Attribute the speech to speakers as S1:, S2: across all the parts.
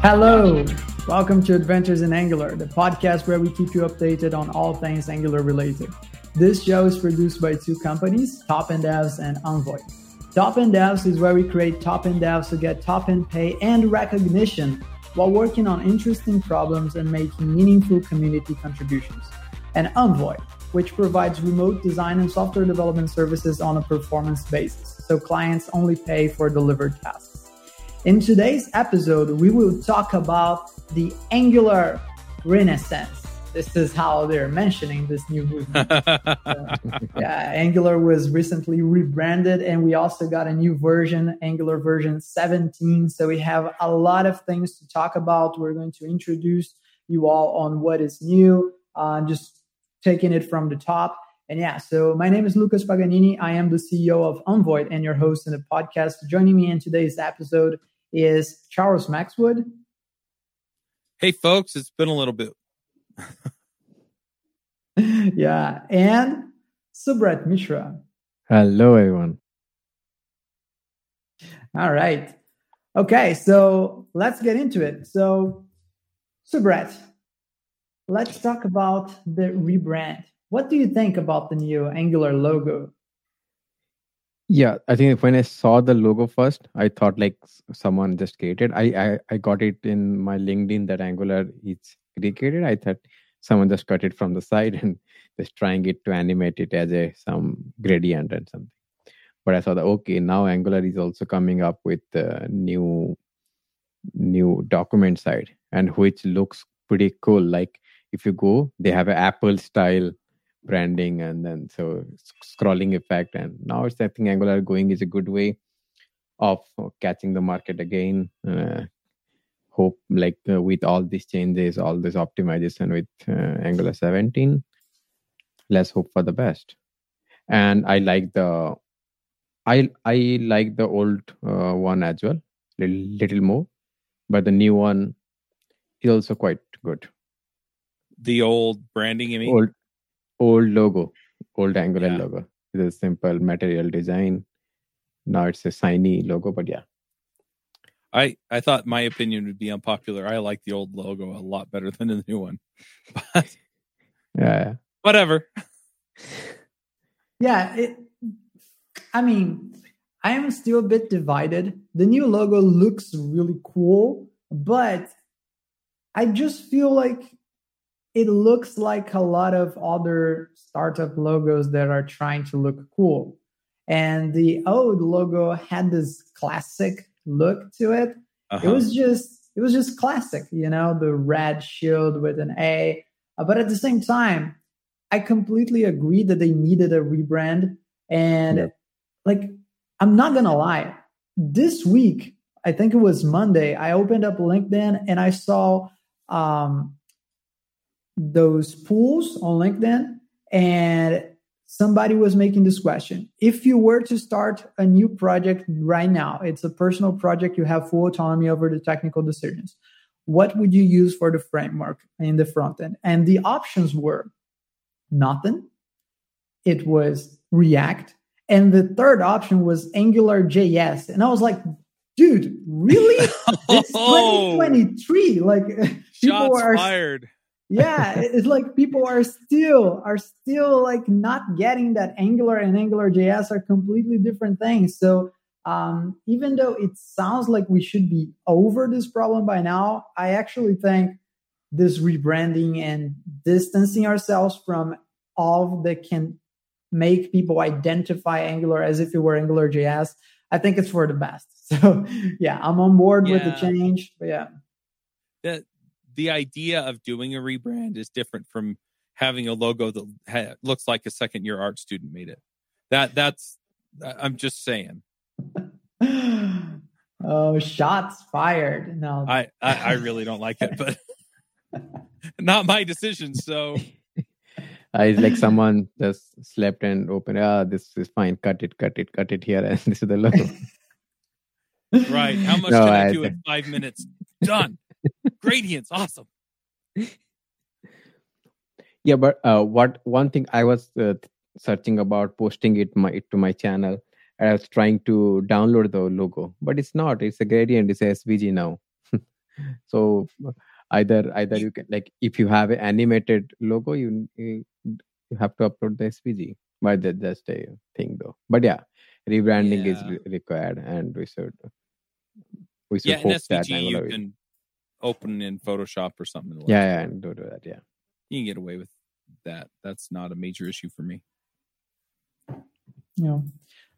S1: Hello, welcome to Adventures in Angular, the podcast where we keep you updated on all things Angular related. This show is produced by two companies, Top End Devs and Unvoid. Top End Devs is where we create top end devs to get top end pay and recognition while working on interesting problems and making meaningful community contributions. And Unvoid, which provides remote design and software development services on a performance basis, so clients only pay for delivered tasks. In today's episode, we will talk about the Angular Renaissance. This is how they're mentioning this new movement. uh, yeah, Angular was recently rebranded, and we also got a new version, Angular version 17. So we have a lot of things to talk about. We're going to introduce you all on what is new, uh, just taking it from the top. And yeah, so my name is Lucas Paganini. I am the CEO of Unvoid and your host in the podcast. Joining me in today's episode is Charles Max Wood.
S2: Hey, folks, it's been a little bit.
S1: yeah, and Subrat Mishra.
S3: Hello, everyone.
S1: All right. Okay, so let's get into it. So, Subrat, let's talk about the rebrand. What do you think about the new Angular logo?
S3: Yeah, I think when I saw the logo first, I thought like someone just created. I I, I got it in my LinkedIn that Angular is created. I thought someone just cut it from the side and just trying it to animate it as a some gradient and something. But I saw that okay, now Angular is also coming up with new new document side and which looks pretty cool. Like if you go, they have an Apple style branding and then so scrolling effect. And now it's i think angular going is a good way of catching the market again uh, hope like uh, with all these changes all this optimization with uh, angular 17 let's hope for the best. And i like the i i like the old uh, one as well little, little more but the new one is also quite good.
S2: The old branding you mean?
S3: Old old logo, old Angular yeah. logo. It's a simple material design. Now it's a shiny logo, but yeah.
S2: I I thought my opinion would be unpopular. I like the old logo a lot better than the new one. But
S3: yeah,
S2: whatever.
S1: Yeah, it, I mean, I am still a bit divided. The new logo looks really cool, but I just feel like it looks like a lot of other startup logos that are trying to look cool. And the old logo had this classic look to it. Uh-huh. It was just it was just classic, you know, the red shield with an A. Uh, but at the same time, I completely agree that they needed a rebrand. And yeah. like, I'm not gonna lie, this week, I think it was Monday, I opened up LinkedIn and I saw um, those pools on LinkedIn and somebody was making this question. If you were to start a new project right now, it's a personal project, you have full autonomy over the technical decisions. What would you use for the framework in the front end? And the options were nothing. It was React. And the third option was Angular JS. And I was like, dude, really? it's 2023. Like
S2: people Shots are fired
S1: yeah it's like people are still are still like not getting that angular and angular js are completely different things. So um, even though it sounds like we should be over this problem by now i actually think this rebranding and distancing ourselves from all that can make people identify angular as if it were angular js i think it's for the best. So yeah i'm on board yeah. with the change but yeah.
S2: That the idea of doing a rebrand is different from having a logo that ha- looks like a second year art student made it. That that's I'm just saying.
S1: oh, shots fired. No,
S2: I, I, I really don't like it, but not my decision. So.
S3: I like someone just slept and opened. Ah, this is fine. Cut it, cut it, cut it here, and this is the logo.
S2: right. How much no, can I, I do in five minutes? Done. Gradients, awesome.
S3: Yeah, but uh, what one thing I was uh, searching about posting it my it to my channel. I was trying to download the logo, but it's not. It's a gradient. It's a SVG now. so either either you can like if you have an animated logo you you have to upload the svg but that's just a thing though but yeah rebranding is re- required and we should we should
S2: Yeah,
S3: hope that
S2: SVG you
S3: Angular will-
S2: can open in Photoshop or something.
S3: yeah yeah and do, do that yeah
S2: you can get away with that. That's not a major issue for me.
S1: Yeah.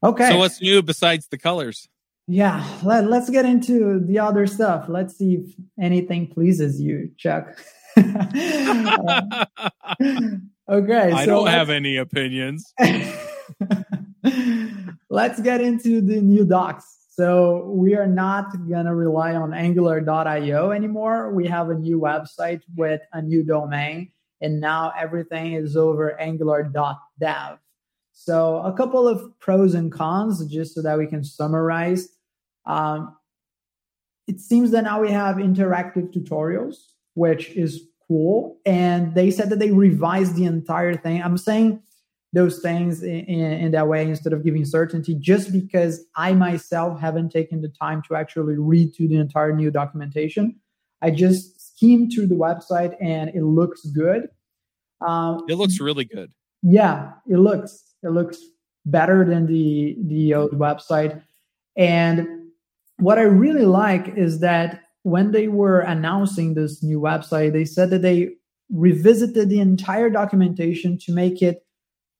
S1: Okay.
S2: So what's new besides the colors?
S1: yeah. Let, let's get into the other stuff. Let's see if anything pleases you, Chuck. Uh, okay.
S2: I
S1: so
S2: don't have any opinions.
S1: Let's get into the new docs. So we are not going to rely on angular.io anymore. We have a new website with a new domain, and now everything is over angular.dev. So a couple of pros and cons, just so that we can summarize. Um, it seems that now we have interactive tutorials, which is cool. And they said that they revised the entire thing. I'm saying those things in, in, that way instead of giving certainty just because i myself haven't taken the time to actually read through the entire new documentation. I just skimmed through the website and it looks good.
S2: Um, it looks really good.
S1: Yeah it looks it looks better than the the old website. And what i really like is that when they were announcing this new website they said that they revisited the entire documentation to make it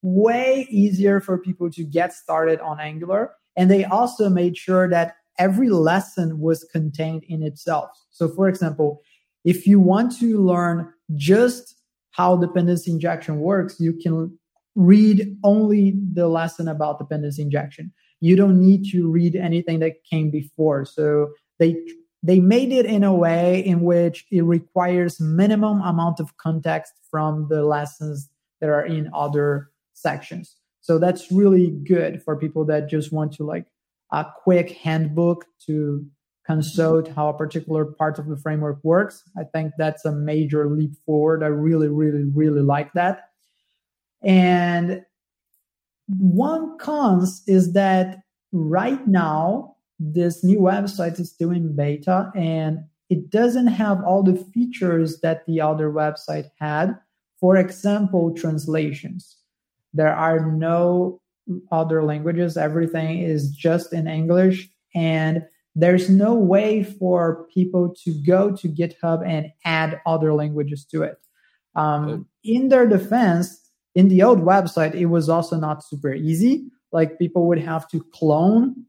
S1: way easier for people to get started on Angular. And they also made sure that every lesson was contained in itself. So, for example, if you want to learn just how dependency injection works, you can read only the lesson about dependency injection. You don't need to read anything that came before. So they they made it in a way in which it requires minimum amount of context from the lessons that are in other sections. So that's really good for people that just want to like a quick handbook to consult how a particular part of the framework works. I think that's a major leap forward. I really, really, really like that. And one cons is that right now, this new website is still in beta and it doesn't have all the features that the other website had. For example, translations there are no other languages. Everything is just in english. And there's no way for people to go to github and add other languages to it. Um, in their defense in the old website it was also not super easy. Like people would have to clone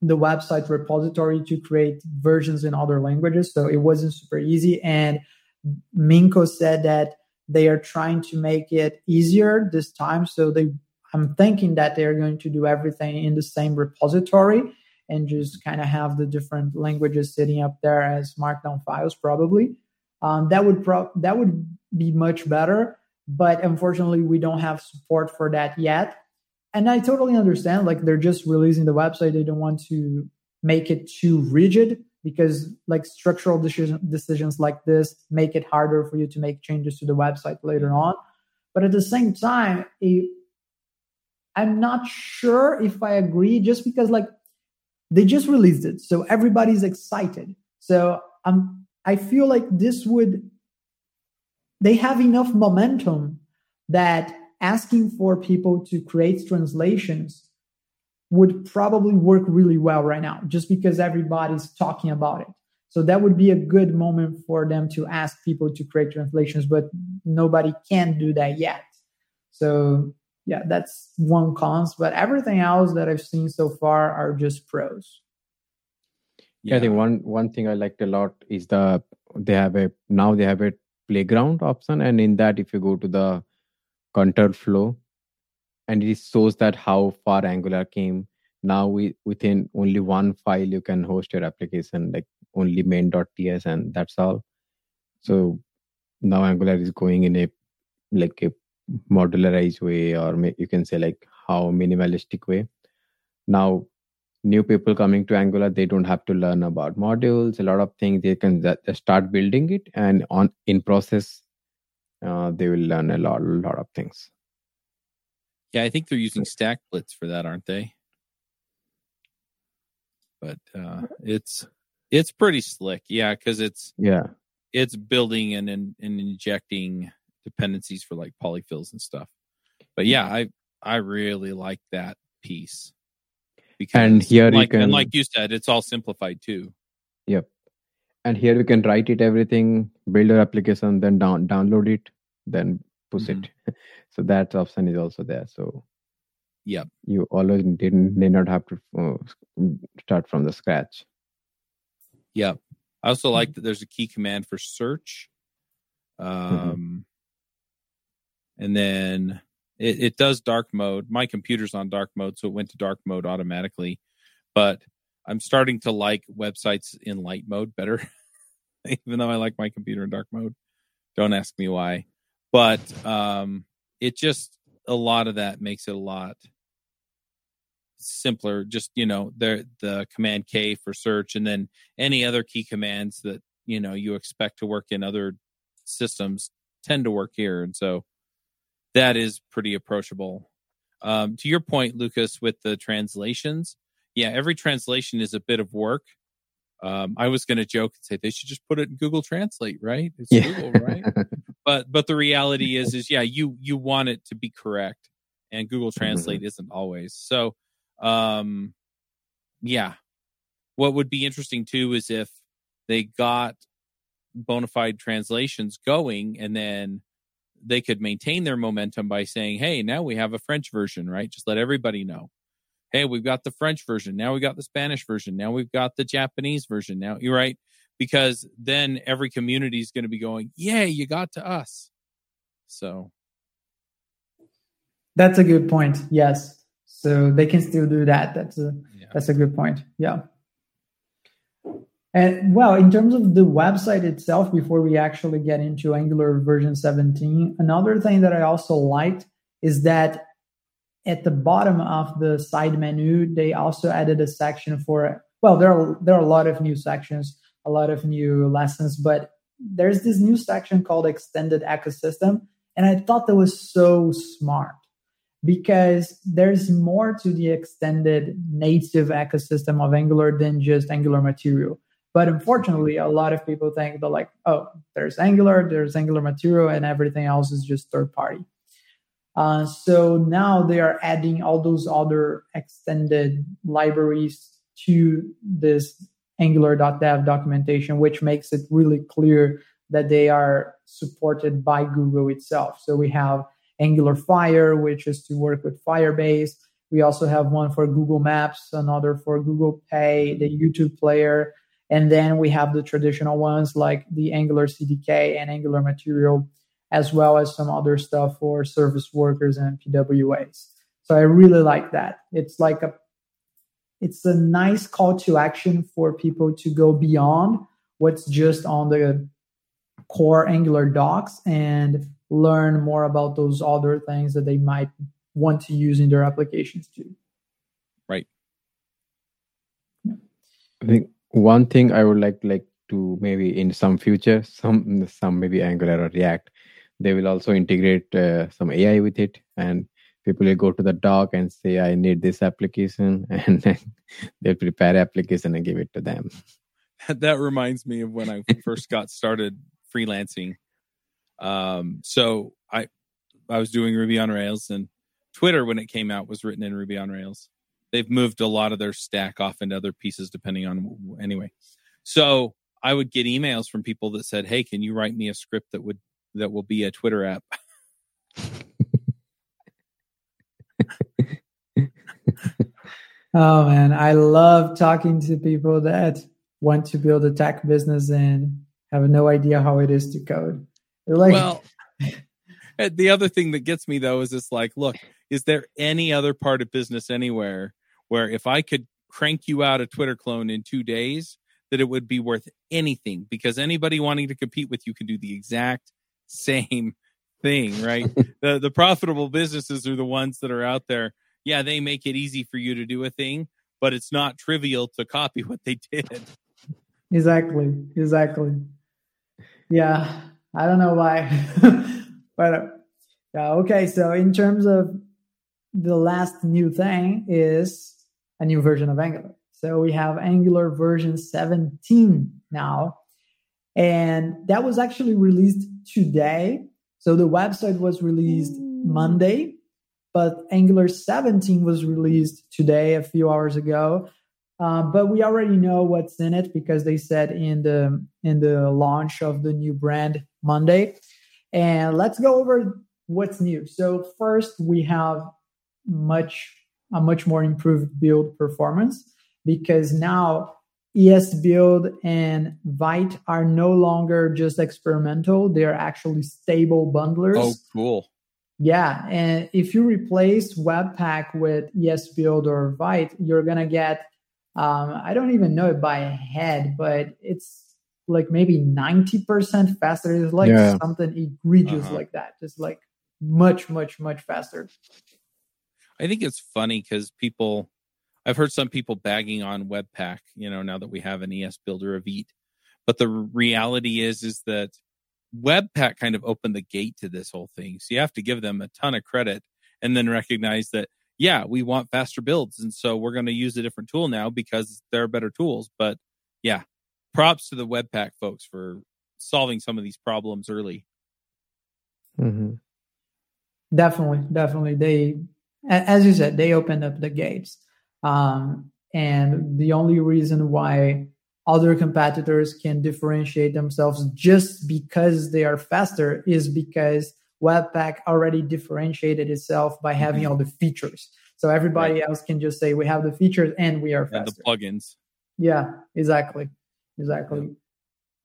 S1: the website repository to create versions in other languages. So it wasn't super easy. And minko said that they are trying to make it easier this time. So they i'm thinking that they're going to do everything in the same repository and just kind of have the different languages sitting up there as markdown files probably. Um, that would pro- that would be much better but unfortunately we don't have support for that yet. And i totally understand like they're just releasing the website. They don't want to make it too rigid because like structural decision, decisions like this make it harder for you to make changes to the website later mm-hmm. on. But at the same time it, i'm not sure if i agree just because like they just released it so everybody's excited. So i'm i feel like this would they have enough momentum that asking for people to create translations would probably work really well right now just because everybody's talking about it. So that would be a good moment for them to ask people to create translations, but nobody can do that yet. So yeah, that's one cons, but everything else that I've seen so far are just pros.
S3: Yeah, I think one one thing I liked a lot is the they have a now they have a playground option, and in that if you go to the control flow, and it shows that how far angular came. Now we within only one file you can host your application like only main.ts and that's all. So now angular is going in a like a modularized way or you can say like how minimalistic way. Now new people coming to angular they don't have to learn about modules a lot of things they can start building it and on in process uh, they will learn a lot a lot of things
S2: yeah, I think they're using Stack StackBlitz for that, aren't they? But uh, it's It's pretty slick, yeah, because it's
S3: Yeah.
S2: it's building and, and and injecting dependencies for like polyfills and stuff. But yeah, I I really like that piece. Because
S3: And here you
S2: like and
S3: can-
S2: like you said, it's all simplified too.
S3: Yep. And here you can write it everything, build your application, then down download it, then push
S2: Mhm.
S3: it. so that option is also there. So
S2: yeah
S3: you always didn't need not have to uh, start from the scratch.
S2: yeah I also like that there's a key command for search. Um, and then it, it does dark mode. My computer's on dark mode, so it went to dark mode automatically. But I'm starting to like websites in light mode better, even though I like my computer in dark mode. Don't ask me why. But um, it just a lot of that makes it a lot simpler. Just you know, the the command K for search, and then any other key commands that you know you expect to work in other systems tend to work here, and so that is pretty approachable. Um, to your point, Lucas, with the translations, yeah, every translation is a bit of work. Um, I was going to joke and say they should just put it in Google Translate, right? It's Google, right? But but the reality is is yeah, you you want it to be correct, and Google Translate isn't always. So, um, yeah, what would be interesting too is if they got bona fide translations going, and then they could maintain their momentum by saying, "Hey, now we have a French version, right? Just let everybody know." Hey, we've got the French version. Now we got the Spanish version. Now we've got the Japanese version. Now you're right because then every community is going to be going, "Yay, you got to us." So
S1: That's a good point. Yes. So they can still do that. That's a
S2: yeah,
S1: that's a good point. Yeah. And well, in terms of the website itself, before we actually get into Angular version 17, another thing that I also liked is that at the bottom of the side menu, they also added a section for well, there are there are a lot of new sections, a lot of new lessons, but there's this new section called extended ecosystem. And I thought that was so smart because there's more to the extended native ecosystem of Angular than just Angular material. But unfortunately, a lot of people think they're like, oh, there's Angular, there's Angular material, and everything else is just third party. Uh, so now they are adding all those other extended libraries to this angular.dev documentation, which makes it really clear that they are supported by Google itself. So we have Angular Fire, which is to work with Firebase. We also have one for Google Maps, another for Google Pay, the YouTube player. And then we have the traditional ones like the Angular CDK and Angular Material, as well as some other stuff for service workers and PWAs. So I really like that. It's like a it's a nice call to action for people to go beyond what's just on the core Angular docs and learn more about those other things that they might want to use in their applications too.
S2: right.
S3: I think one thing I would like like to maybe in some future, some some maybe Angular or React, they will also integrate uh, some AI with it, and people will go to the doc and say, "I need this application," and then they'll prepare application and give it to them.
S2: that reminds me of when I first got started freelancing. Um, so I I was doing Ruby on Rails, and Twitter when it came out was written in Ruby on Rails. They've moved a lot of their stack off into other pieces depending on anyway. So I would get emails from people that said, "Hey, can you write me a script that would that will be a Twitter app?"
S1: Oh man, I love talking to people that want to build a tech business and have no idea how it is to code. They're like,
S2: well, eh, the other thing that gets me though is it's like, look, is there any other part of business anywhere where if I could crank you out a Twitter clone in two days, that it would be worth anything? Because anybody wanting to compete with you can do the exact same thing, right? the the profitable businesses are the ones that are out there. Yeah, they make it easy for you to do a thing, but it's not trivial to copy what they did.
S1: exactly, exactly. Yeah, I don't know why, but uh, yeah, okay. So in terms of the last new thing is a new version of Angular. So we have Angular version 17 now. And that was actually released today. So the website was released Monday, but Angular 17 was released today, a few hours ago. Uh, but we already know what's in it because they said in the in the launch of the new brand Monday. And let's go over what's new. So first, we have much a much more improved build performance because now ES Build and Vite are no longer just experimental; they are actually stable bundlers.
S2: Oh, cool!
S1: Yeah, and if you replace Webpack with ES Build or Vite, you're gonna get um, I don't even know it by head, but it's like maybe 90% faster. It's like yeah. something egregious uh-huh. like that. Just like much, much, much faster.
S2: I think it's funny because people, I've heard some people bagging on Webpack, you know, now that we have an ES Build or Vite. But the reality is, is that Webpack kind of opened the gate to this whole thing. So you have to give them a ton of credit and then recognize that yeah, we want faster builds. And so we're going to use a different tool now because there are better tools. But yeah, props to the Webpack folks for solving some of these problems early.
S1: Mm-hmm. Definitely, definitely. They, as you said, they opened up the gates. Um, and the only reason why other competitors can differentiate themselves just because they are faster is because Webpack already differentiated itself by having mm-hmm. all the features. So everybody right. else can just say we have the features and we are faster.
S2: And the plugins.
S1: Yeah, exactly. Exactly. Yeah.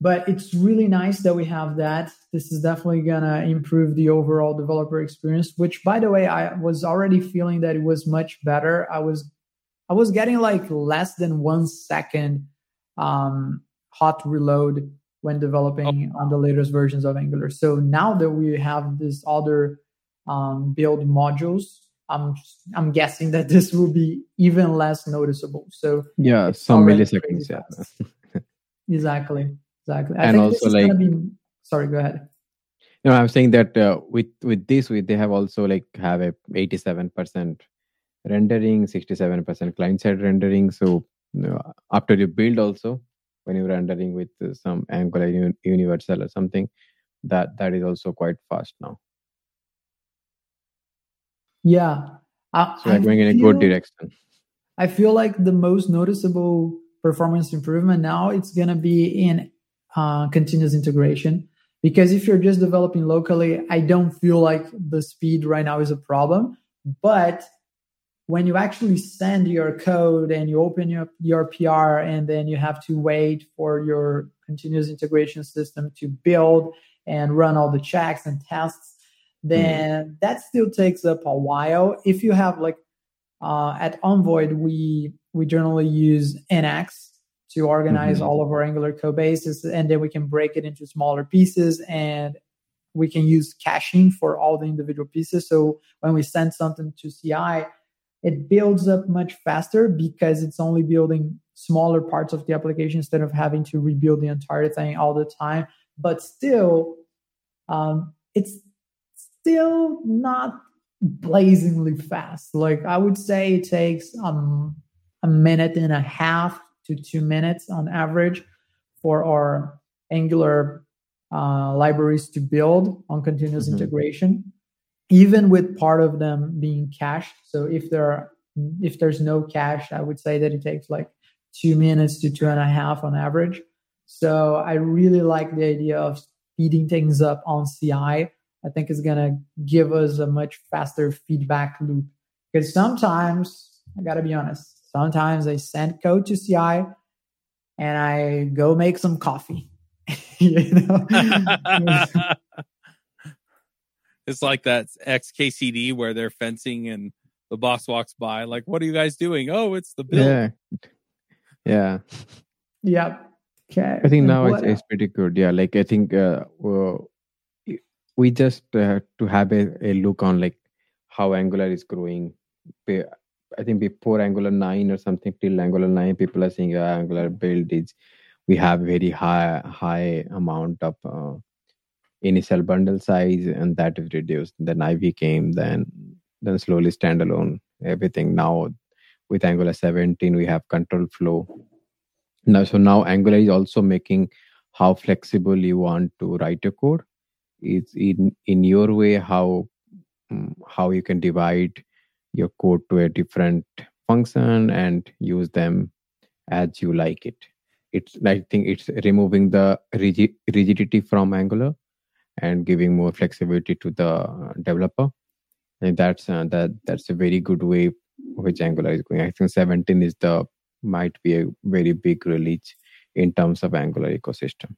S1: But it's really nice that we have that. This is definitely gonna improve the overall developer experience, which by the way, I was already feeling that it was much better. I was I was getting like less than one second um, hot reload when developing oh. on the latest versions of Angular. So now that we have this other um, build modules, I'm I'm guessing that this will be even less noticeable. So
S3: yeah, some milliseconds. Yeah.
S1: exactly. Exactly. I
S3: and also like. Be,
S1: sorry, go ahead.
S3: No, I'm saying that uh, with with this, we they have also like have a 87 percent rendering, 67 percent client side rendering. So you know, after you build also when you're rendering with some Angular Universal or something, that that is also quite fast now.
S1: Yeah,
S3: I, so we're going in a good direction.
S1: I feel like the most noticeable performance improvement now it's gonna be in uh, continuous integration because if you're just developing locally, I don't feel like the speed right now is a problem, but when you actually send your code and you open your, your PR and then you have to wait for your continuous integration system to build and run all the checks and tests, then mm that still takes up a while. If you have like uh, at Unvoid, we we generally use NX to organize mm-hmm. all of our Angular code bases, and then we can break it into smaller pieces and we can use caching for all the individual pieces. So when we send something to CI, it builds up much faster because it's only building smaller parts of the application instead of having to rebuild the entire thing all the time. But still, um, it's still not blazingly fast. Like I would say it takes um, a minute and a half to two minutes on average for our Angular uh, libraries to build on continuous mm-hmm. integration even with part of them being cached. So if there are, if there's no cache, I would say that it takes like two minutes to two and a half on average. So I really like the idea of speeding things up on CI. I think it's gonna give us a much faster feedback loop. Because sometimes I gotta be honest, sometimes I send code to CI and I go make some coffee. you know?
S2: It's like that XKCD where they're fencing and the boss walks by, like, "What are you guys doing?" Oh, it's the bill.
S3: Yeah, yeah,
S1: yep. Okay.
S3: I think now it's, it's pretty good. Yeah, like I think uh, we just uh, to have a, a look on like how Angular is growing. I think before Angular nine or something till Angular nine, people are saying uh, Angular build is we have very high high amount of uh, initial bundle size and that is reduced then ivy came then then slowly standalone everything now with Angular 17, we have control flow. Now, so now Angular is also making how flexible you want to write a code. It's in in your way how mm, how you can divide your code to a different function and use them as you like it. It's I think it's removing the rigid, rigidity from Angular and giving more flexibility to the developer. And that's uh, that that's a very good way which Angular is going. I think 17 is the might be a very big release in terms of Angular ecosystem.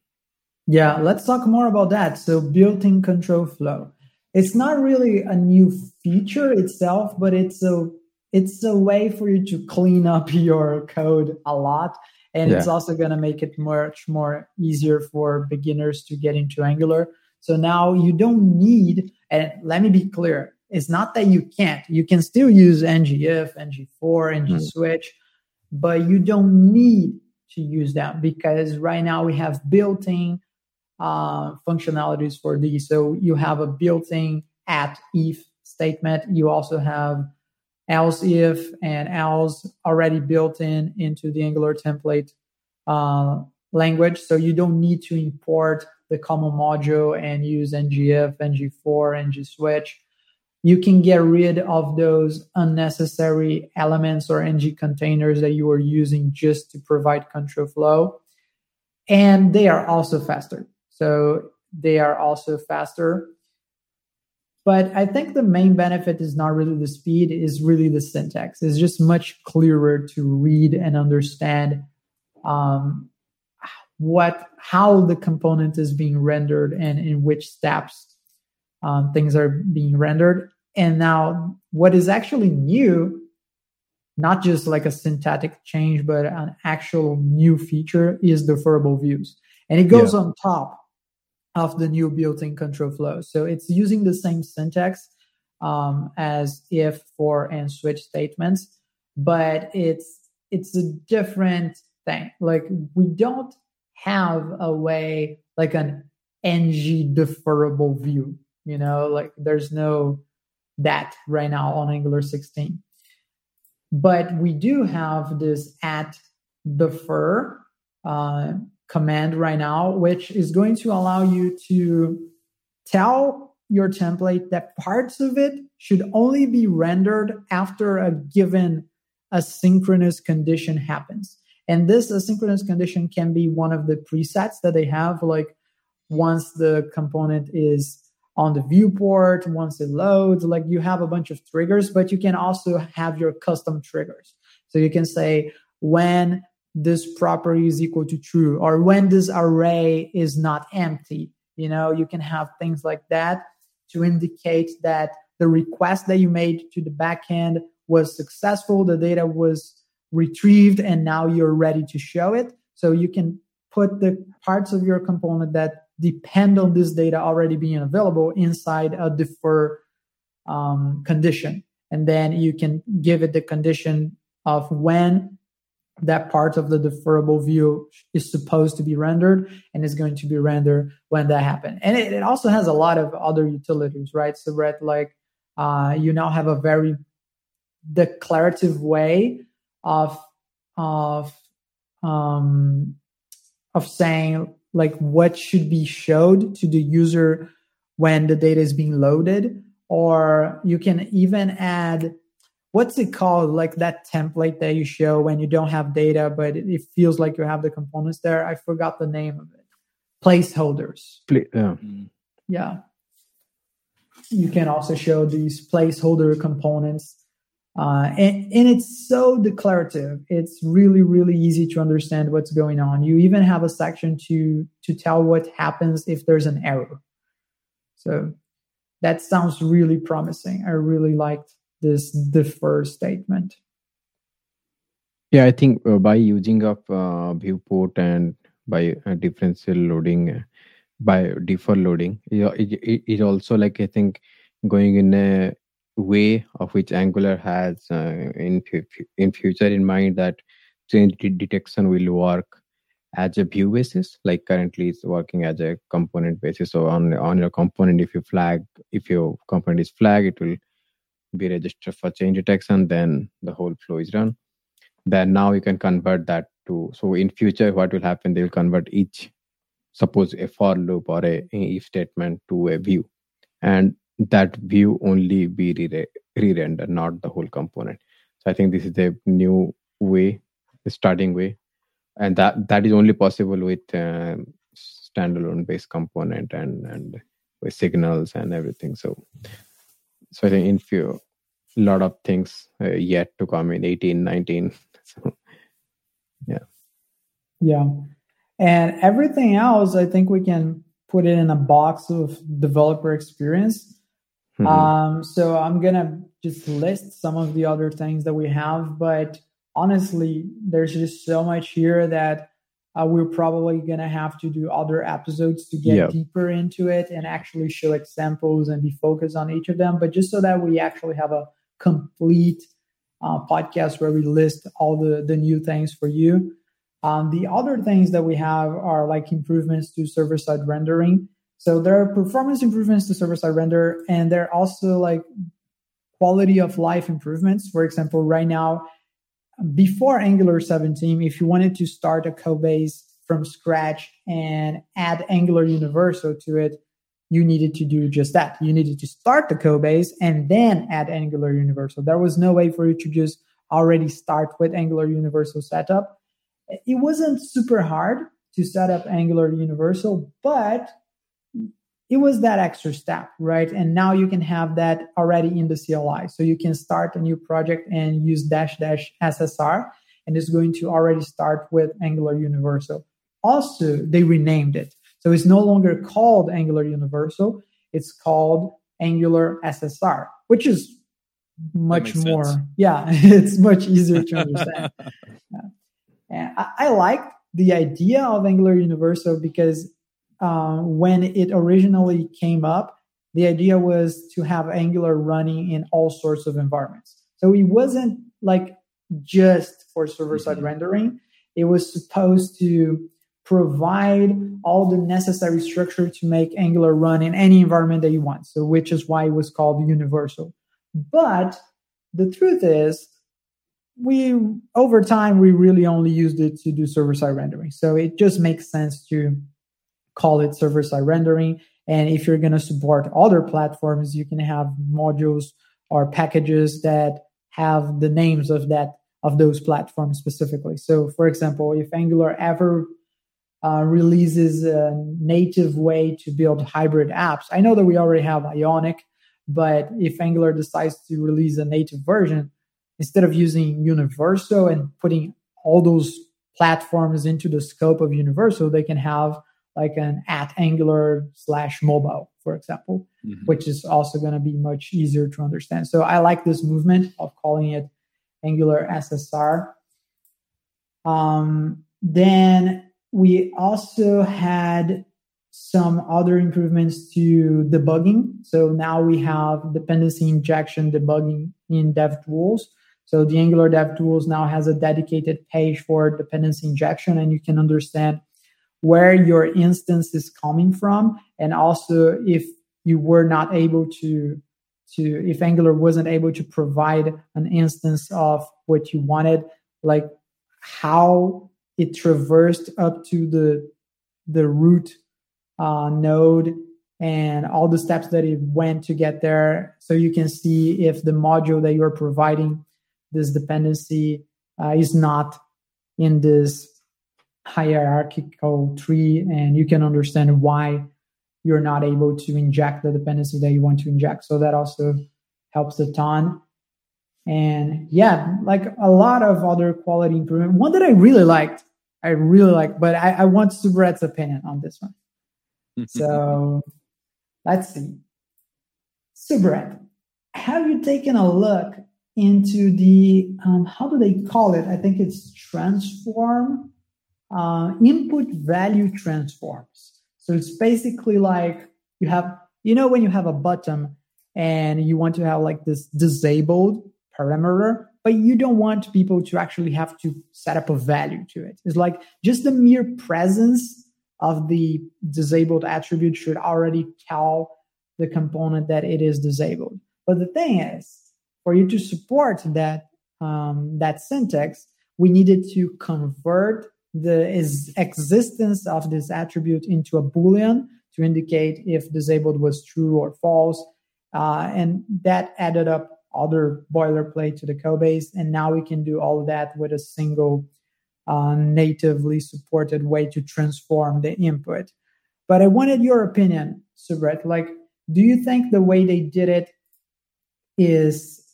S1: Yeah, let's talk more about that. So built-in control flow. It's not really a new feature itself, but it's a it's a way for you to clean up your code a lot. And yeah. it's also going to make it much more easier for beginners to get into Angular. So now you don't need, and let me be clear, it's not that you can't. You can still use ngIf, ngFor, ngSwitch, mm. but you don't need to use them because right now we have built-in uh, functionalities for these. So you have a built-in at if statement. You also have else if and else already built in into the Angular template uh, language. So you don't need to import the common module and use ngIf, ngFor, NG switch, you can get rid of those unnecessary elements or ng containers that you are using just to provide control flow. And they are also faster. So they are also faster. But I think the main benefit is not really the speed, is really the syntax. It's just much clearer to read and understand um, what how the component is being rendered and in which steps um, things are being rendered. And now, what is actually new, not just like a syntactic change, but an actual new feature is the deferrable views. And it goes yeah. on top of the new built in control flow. So it's using the same syntax um, as if, for, and switch statements, but it's it's a different thing. Like we don't have a way like an ng deferrable view you know, like there's no that right now on Angular 16. But we do have this at defer uh, command right now, which is going to allow you to tell your template that parts of it should only be rendered after a given asynchronous condition happens. And this asynchronous condition can be one of the presets that they have, like once the component is on the viewport once it loads. Like you have a bunch of triggers, but you can also have your custom triggers. So you can say when this property is equal to true or when this array is not empty. You know, you can have things like that to indicate that the request that you made to the backend was successful, the data was retrieved, and now you're ready to show it. So you can put the parts of your component that depend on this data already being available inside a defer um, condition. And then you can give it the condition of when that part of the deferrable view is supposed to be rendered and is going to be rendered when that happens. And it, it, also has a lot of other utilities, right? Subrat, like uh, you now have a very declarative way of of um, of saying like what should be showed to the user when the data is being loaded. Or you can even add what's it called? Like that template that you show when you don't have data but it, feels like you have the components there. I forgot the name of it. Placeholders.
S3: Yeah.
S1: Mm-hmm. yeah. You can also show these placeholder components uh, and, and it's so declarative. It's really, really easy to understand what's going on. You even have a section to to tell what happens if there's an error. So that sounds really promising. I really liked this defer statement.
S3: Yeah, I think uh, by using of uh, viewport and by uh, differential loading, uh, by defer loading, it, it, it also like I think going in a way of which Angular has uh, in in future in mind that change detection will work as a view basis like currently it's working as a component basis so on on your component if you flag if your component is flag it will be registered for change detection, then the whole flow is run. Then now you can convert that to so in future what will happen? They will convert each suppose a for loop or a if statement to a view, and that view only be re- re-render, not the whole component. So I think this is the new way, the starting way, and that that is only possible with um, standalone based component and and with signals and everything. So so I think in few lot of things uh, yet to come in 18, 19. So yeah,
S1: yeah, and everything else, I think we can put it in a box of developer experience. Mm-hmm. Um, so I'm gonna just list some of the other things that we have, but honestly, there's just so much here that uh, we're probably going to have to do other episodes to get yep. deeper into it and actually show examples and be focused on each of them. But just so that we actually have a complete uh, podcast where we list all the, the new things for you. Um, the other things that we have are like improvements to server side rendering. So there are performance improvements to server side render, and there are also like quality of life improvements. For example, right now, before Angular 17, if you wanted to start a code base from scratch and add Angular Universal to it, you needed to do just that. You needed to start the code base and then add Angular Universal. There was no way for you to just already start with Angular Universal setup. It wasn't super hard to set up Angular Universal, but it was that extra step, right? And now you can have that already in the CLI. So you can start a new project and use dash dash SSR, and it's going to already start with Angular Universal. Also, they renamed it. So it's no longer called Angular Universal, it's called Angular SSR, which is much more, sense. yeah, it's much easier to understand. yeah. I, I like the idea of Angular Universal because uh, when it originally came up, the idea was to have Angular running in all sorts of environments. So it wasn't like just for server side mm-hmm. rendering. It was supposed to provide all the necessary structure to make Angular run in any environment that you want. So, which is why it was called universal. But the truth is, we over time we really only used it to do server side rendering. So it just makes sense to call it server side rendering. And if you're going to support other platforms, you can have modules or packages that have the names of that of those platforms specifically. So, for example, if Angular ever uh, releases a native way to build hybrid apps, I know that we already have Ionic, but if Angular decides to release a native version, instead of using Universal and putting all those platforms into the scope of Universal, they can have like an at Angular slash mobile, for example, mm-hmm. which is also going to be much easier to understand. So I like this movement of calling it Angular SSR. Um, then we also had some other improvements to debugging. So now we have dependency injection debugging in DevTools. So the Angular DevTools now has a dedicated page for dependency injection, and you can understand where your instance is coming from. And also if you were not able to to if angular wasn't able to provide an instance of what you wanted like how it traversed up to the the root uh, node and all the steps that it went to get there. So you can see if the module that you're providing this dependency uh, is not in this hierarchical tree and you can understand why you're not able to inject the dependency that you want to inject. So that also helps a ton. And yeah, like a lot of other quality improvement. One that I really liked, I really like, but I, I want Subrat's opinion on this one. so let's see. Subrat, have you taken a look into the um, how do they call it? I think it's transform uh, input value transforms. So it's basically like you have, you know, when you have a button and you want to have like this disabled parameter, but you don't want people to actually have to set up a value to it. It's like just the mere presence of the disabled attribute should already tell the component that it is disabled. But the thing is, for you to support that um, that syntax, we needed to convert the is existence of this attribute into a boolean to indicate if disabled was true or false, uh, and that added up other boilerplate to the code base, and now we can do all that with a single uh, natively supported way to transform the input. But I wanted your opinion, Subrat. Like, do you think the way they did it is?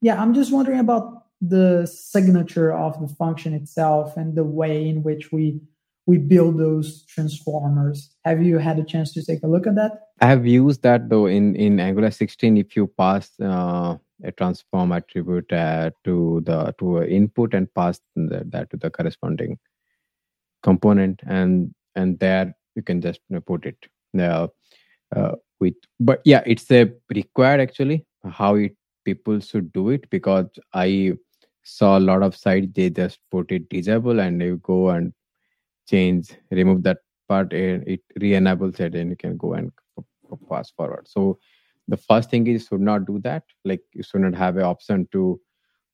S1: Yeah, I'm just wondering about the signature of the function itself and the way in which we we build those transformers. Have you had a chance to take a look at that?
S3: I have used that though in in Angular 16. If you pass uh, a transform attribute uh, to the to an input and pass the, that to the corresponding component, and and there you can just you know, put it uh, uh, with. But yeah, it's a required actually how it people should do it because I saw a lot of sites they just put it disable and you go and change remove that part and it re-enables it and you can go and pass forward. So the first thing is should not do that. Like you should not have an option to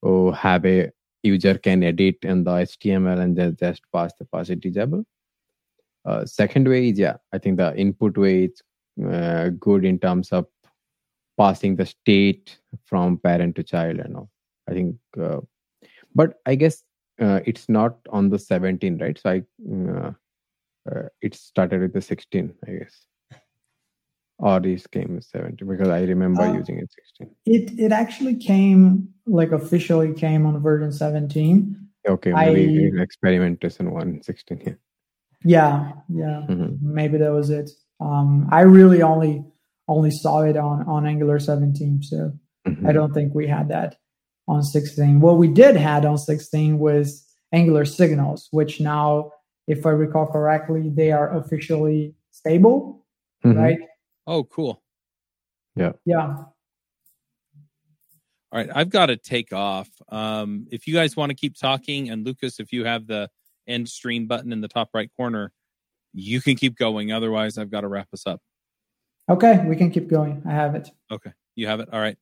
S3: oh, have a user can edit in the html and then just pass the pass it disable. Uh, second way is yeah i think the input way is uh, good in terms of passing the state from parent to child and all. I think uh, but i guess uh, it's not on the 17 right? So i uh, uh, it started with the 16 i guess. Or this came with 17 because i remember uh, using it 16
S1: it it actually came like officially came on version 17
S3: okay maybe I, experimentation 1 16
S1: yeah. Yeah yeah mm-hmm. maybe that was it. Um i really only only saw it on on angular 17 so mm-hmm. i don't think we had that on 16. What we did had on 16 was Angular signals, which now, if I recall correctly, they are officially stable, mm-hmm. right?
S2: Oh, cool.
S3: Yeah.
S1: Yeah.
S2: All right, I've got to take off. Um, if you guys want to keep talking, and Lucas, if you have the end stream button in the top right corner, you can keep going. Otherwise, I've got to wrap us up.
S1: Okay, we can keep going. I have it.
S2: Okay, you have it. All right.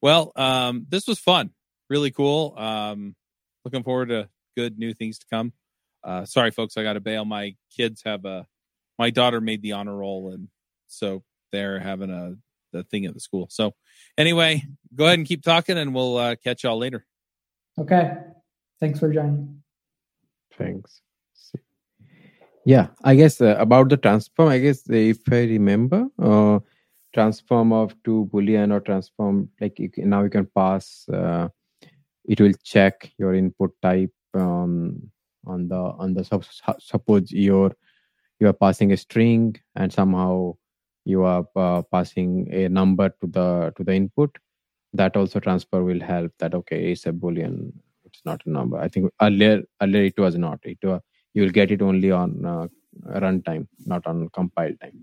S2: Well, um, this was fun really cool. Um, looking forward to good new things to come. Uh, sorry, folks, I got to bail. My kids have a, my daughter made the honor roll, and so they're having a the thing at the school. So, anyway, go ahead and keep talking, and we'll uh, catch y'all later.
S1: Okay. Thanks for joining.
S3: Thanks. Yeah, I guess uh, about the transform, I guess if I remember, uh, transform of to boolean or transform like you can, now you can pass uh, it will check your input type um, on the on the suppose you're you are passing a string and somehow you are uh, passing a number to the to the input that also transfer will help that okay it's a boolean it's not a number. I think earlier earlier it was not. It was, you will get it only on uh, runtime not on compile time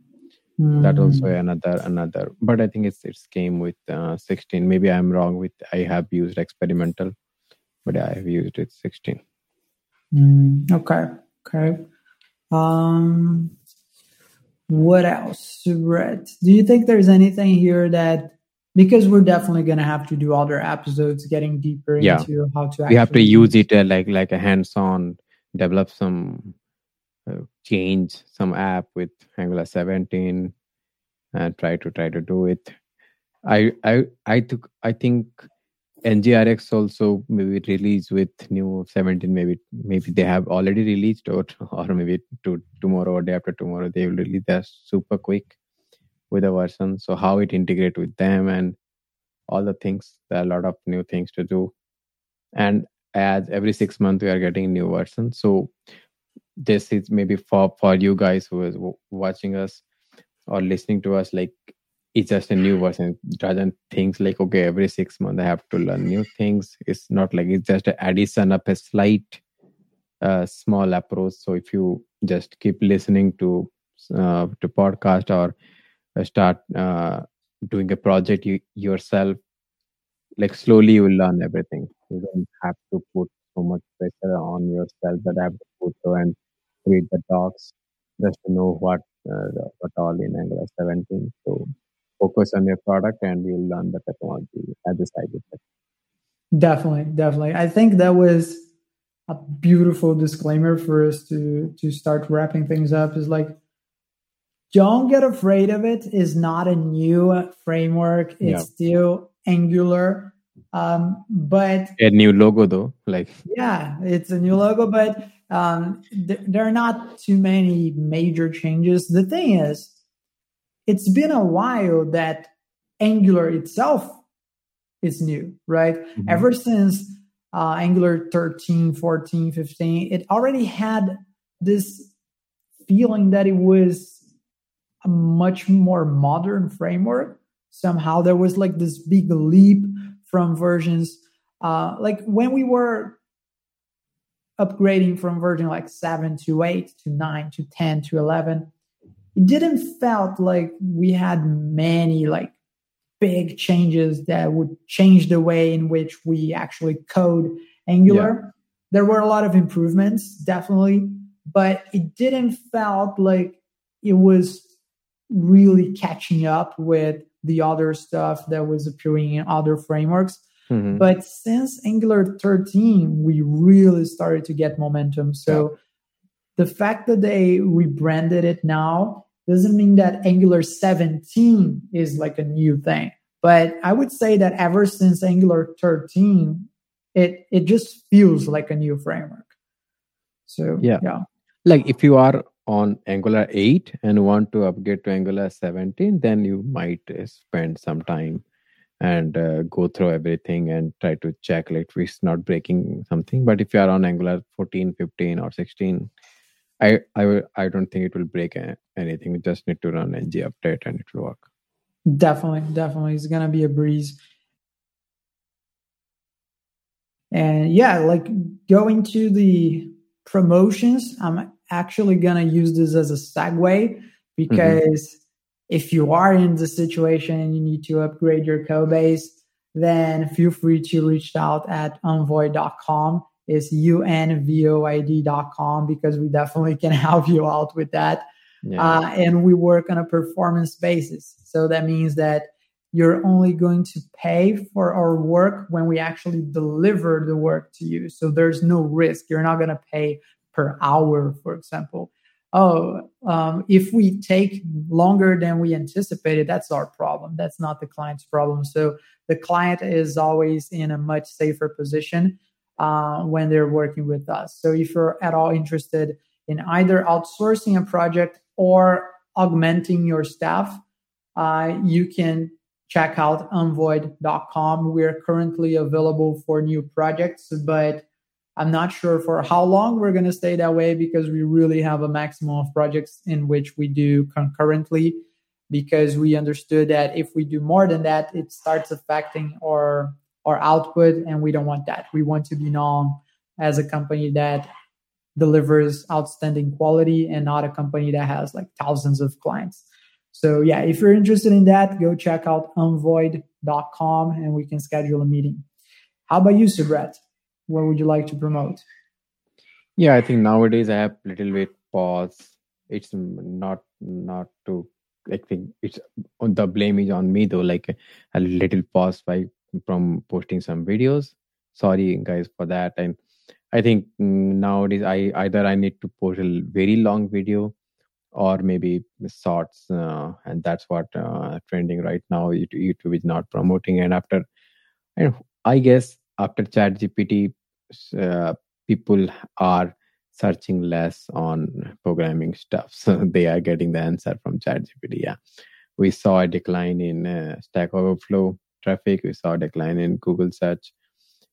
S3: mm. that also hmm. another another but i think it's it's came with uh, 16 maybe i'm wrong with i have used experimental but i have used it 16
S1: mm. okay okay um what else Subrat? do you think there's anything here that because we're definitely going to have to do other episodes getting deeper
S3: yeah.
S1: into how to
S3: we have to use it uh, like like a hands-on develop some change some app with Angular 17 and try to try to do it. I I I took I think NGRX also maybe release with new 17 maybe maybe they have already released or or maybe to tomorrow or day after tomorrow they will release. That super quick with a version. So how it integrate with them and all the things there are a lot of new things to do. And as every six months we are getting new versions so this is maybe for for you guys who is watching us or listening to us like it's just a new version. It doesn't think like okay every six months i have to learn new things it's not like it's just an addition of a slight uh, small approach. So if you just keep listening to uh, to podcast or uh, start uh, doing a project you, yourself like slowly you will learn everything. You don't have to put so much pressure on yourself that i have to put through and read the docs just to know what uh, what all in Angular 17. So focus on your product and you'll learn the technology at the side effect.
S1: Definitely, definitely. I think that was a beautiful disclaimer for us to to start wrapping things up. Is like, don't get afraid of it. Is not a new framework. It's yeah. still Angular, um, but
S3: a new logo though. Like,
S1: yeah, it's a new logo, but um, th- there are not too many major changes. The thing is, it's been a while that Angular itself is new, right? Mm-hmm. Ever since uh, Angular 13, 14, 15, it already had this feeling that it was a much more modern framework. Somehow there was like this big leap from versions. Uh, like when we were upgrading from version like 7 to 8 to 9 to 10 to 11 it didn't felt like we had many like big changes that would change the way in which we actually code Angular. Yeah. There were a lot of improvements, definitely, but it didn't felt like it was really catching up with the other stuff that was appearing in other frameworks. Mm-hmm. But since Angular 13, we really started to get momentum. So the fact that they rebranded it now doesn't mean that Angular 17 is like a new thing. But I would say that ever since Angular 13, it it just feels like a new framework. So
S3: yeah, yeah. Like if you are on Angular 8 and want to upgrade to Angular 17, then you might spend some time and uh, go through everything and try to check like if it's not breaking something. But if you are on Angular 14, 15, or 16, I I I don't think it will break anything. We just need to run ng update and it will work.
S1: Definitely, definitely, it's gonna be a breeze. And yeah, like going to the promotions, I'm actually gonna use this as a segue because mm-hmm. if you are in the situation and you need to upgrade your code base, then feel free to reach out at unvoid.com is unvoid.com because we definitely can help you out with that. Yeah. Uh, and we work on a performance basis. So that means that you're only going to pay for our work when we actually deliver the work to you. So there's no risk. You're not going to pay per hour, for example. Oh, um, if we take longer than we anticipated, that's our problem. That's not the client's problem. So the client is always in a much safer position uh, when they're working with us. So if you're at all interested in either outsourcing a project or augmenting your staff, uh, you can check out unvoid.com. We're currently available for new projects, but I'm not sure for how long we're going to stay that way because we really have a maximum of projects in which we do concurrently because we understood that if we do more than that, it starts affecting our our output and we don't want that. We want to be known as a company that delivers outstanding quality and not a company that has like thousands of clients. So yeah if you're interested in that go check out unvoid.com and we can schedule a meeting. How about you subrat what would you like to promote?
S3: Yeah i think nowadays i have little bit pause. It's not not to I think it's the blame is on me though. Like a little pause by from posting some videos. Sorry guys for that. And i think mm, nowadays i either i need to post a very long video or maybe shorts uh, and that's what uh, trending right now. Youtube is not promoting. And after and i guess after chat gpt uh, people are searching less on programming stuff. So they are getting the answer from chat gpt yeah. We saw a decline in uh, stack overflow traffic. We saw a decline in google search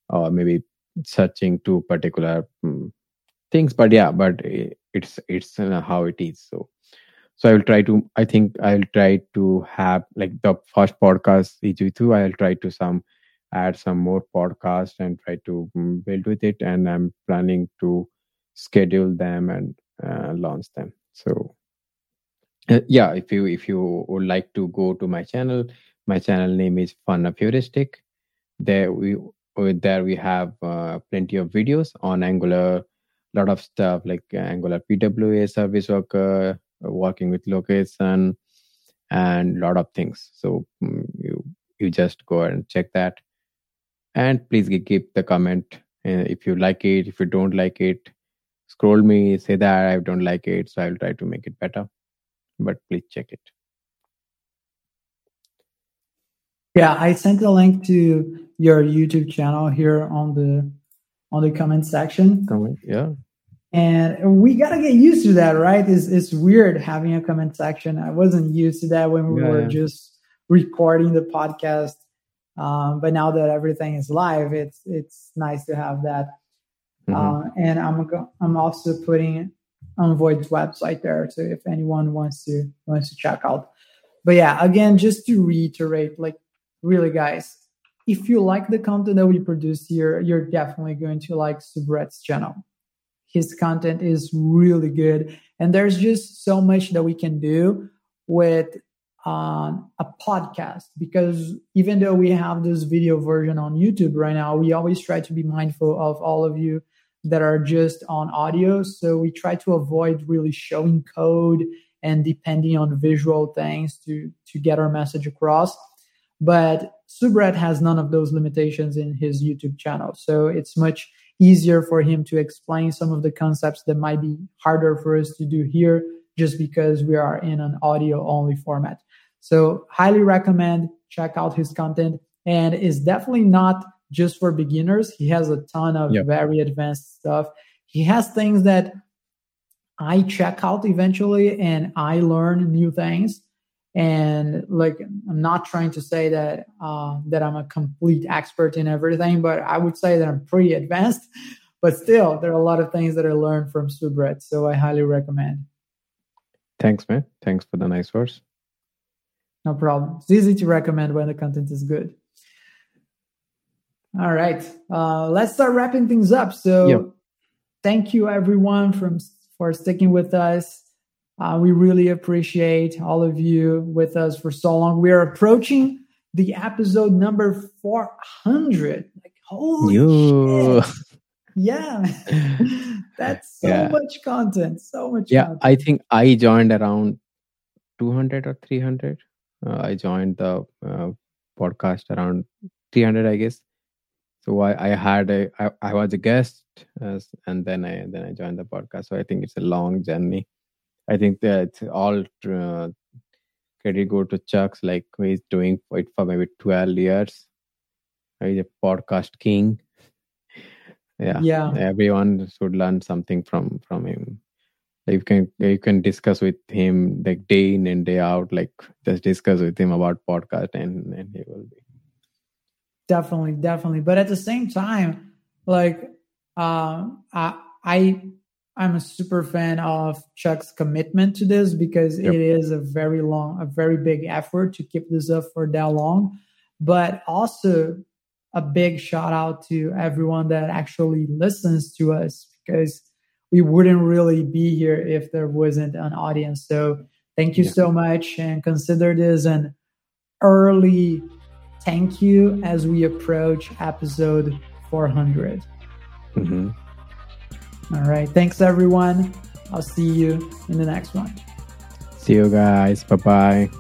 S3: or maybe searching to particular um, things. But yeah but it's it's uh, how it is so. So i will try to i think i'll try to have like the first podcast EG2, i'll try to some add some more podcasts and try to um, build with it and i'm planning to schedule them and uh, launch them so uh, yeah if you if you would like to go to my channel my channel name is Fun of Heuristic. There we there we have uh, plenty of videos on Angular, a lot of stuff like Angular PWA service worker, working with location, and a lot of things. So mm, you you just go and check that, and please keep the comment uh, if you like it. If you don't like it, scroll me, say that I don't like it, so I'll try to make it better. But please check it.
S1: Yeah, I sent a link to your YouTube channel here on the on the comment section.
S3: Comment, yeah.
S1: And we gotta get used to that, right? It's it's weird having a comment section. I wasn't used to that when we
S3: Yeah,
S1: were
S3: yeah.
S1: just recording the podcast. Um, but now that everything is live, it's it's nice to have that.
S3: Mhm.
S1: Uh, and I'm go- I'm also putting Unvoid's website there, so if anyone wants to wants to check out. But yeah, again, just to reiterate, like really, guys, if you like the content that we produce here, you're definitely going to like Subrat's channel. His content is really good, and there's just so much that we can do with um, a podcast because even though we have this video version on YouTube right now, we always try to be mindful of all of you that are just on audio. So we try to avoid really showing code and depending on visual things to to get our message across. But Subrat has none of those limitations in his YouTube channel. So it's much easier for him to explain some of the concepts that might be harder for us to do here just because we are in an audio only format. So highly recommend check out his content and it's definitely not just for beginners. He has a ton of
S3: Yep.
S1: very advanced stuff. He has things that I check out eventually and I learn new things. And like I'm not trying to say that uh, that I'm a complete expert in everything, but I would say that I'm pretty advanced. But still, there are a lot of things that I learned from Subrat, so I highly recommend.
S3: Thanks, man. Thanks for the nice words.
S1: No problem. It's easy to recommend when the content is good. All right, uh, let's start wrapping things up. So,
S3: Yep.
S1: thank you everyone from for sticking with us. Uh, we really appreciate all of you with us for so long. We are approaching the episode number four hundred. Like, holy
S3: You.
S1: shit! Yeah, that's so
S3: Yeah.
S1: much content. So much.
S3: yeah
S1: content.
S3: i think i joined around 200 or 300 uh, i joined the uh, podcast around 300 i guess. So i, I had a I, I was a guest as, and then i then i joined the podcast. So i think it's a long journey. I think that it's all uh, credit go to chucks like he's doing it for maybe 12 years. He's a podcast king. Yeah.
S1: Yeah.
S3: everyone should learn something from from him you can you can discuss with him like day in and day out like just discuss with him about podcast and and he will be.
S1: Definitely definitely. But at the same time like um i i i'm a super fan of chuck's commitment to this because
S3: Yep.
S1: it is a very long a very big effort to keep this up for that long. But also a big shout out to everyone that actually listens to us because we wouldn't really be here if there wasn't an audience so thank you
S3: Yeah.
S1: so much and consider this an early thank you as we approach episode 400.
S3: Mhm.
S1: All right. Thanks, everyone. I'll see you in the next one.
S3: see you guys bye bye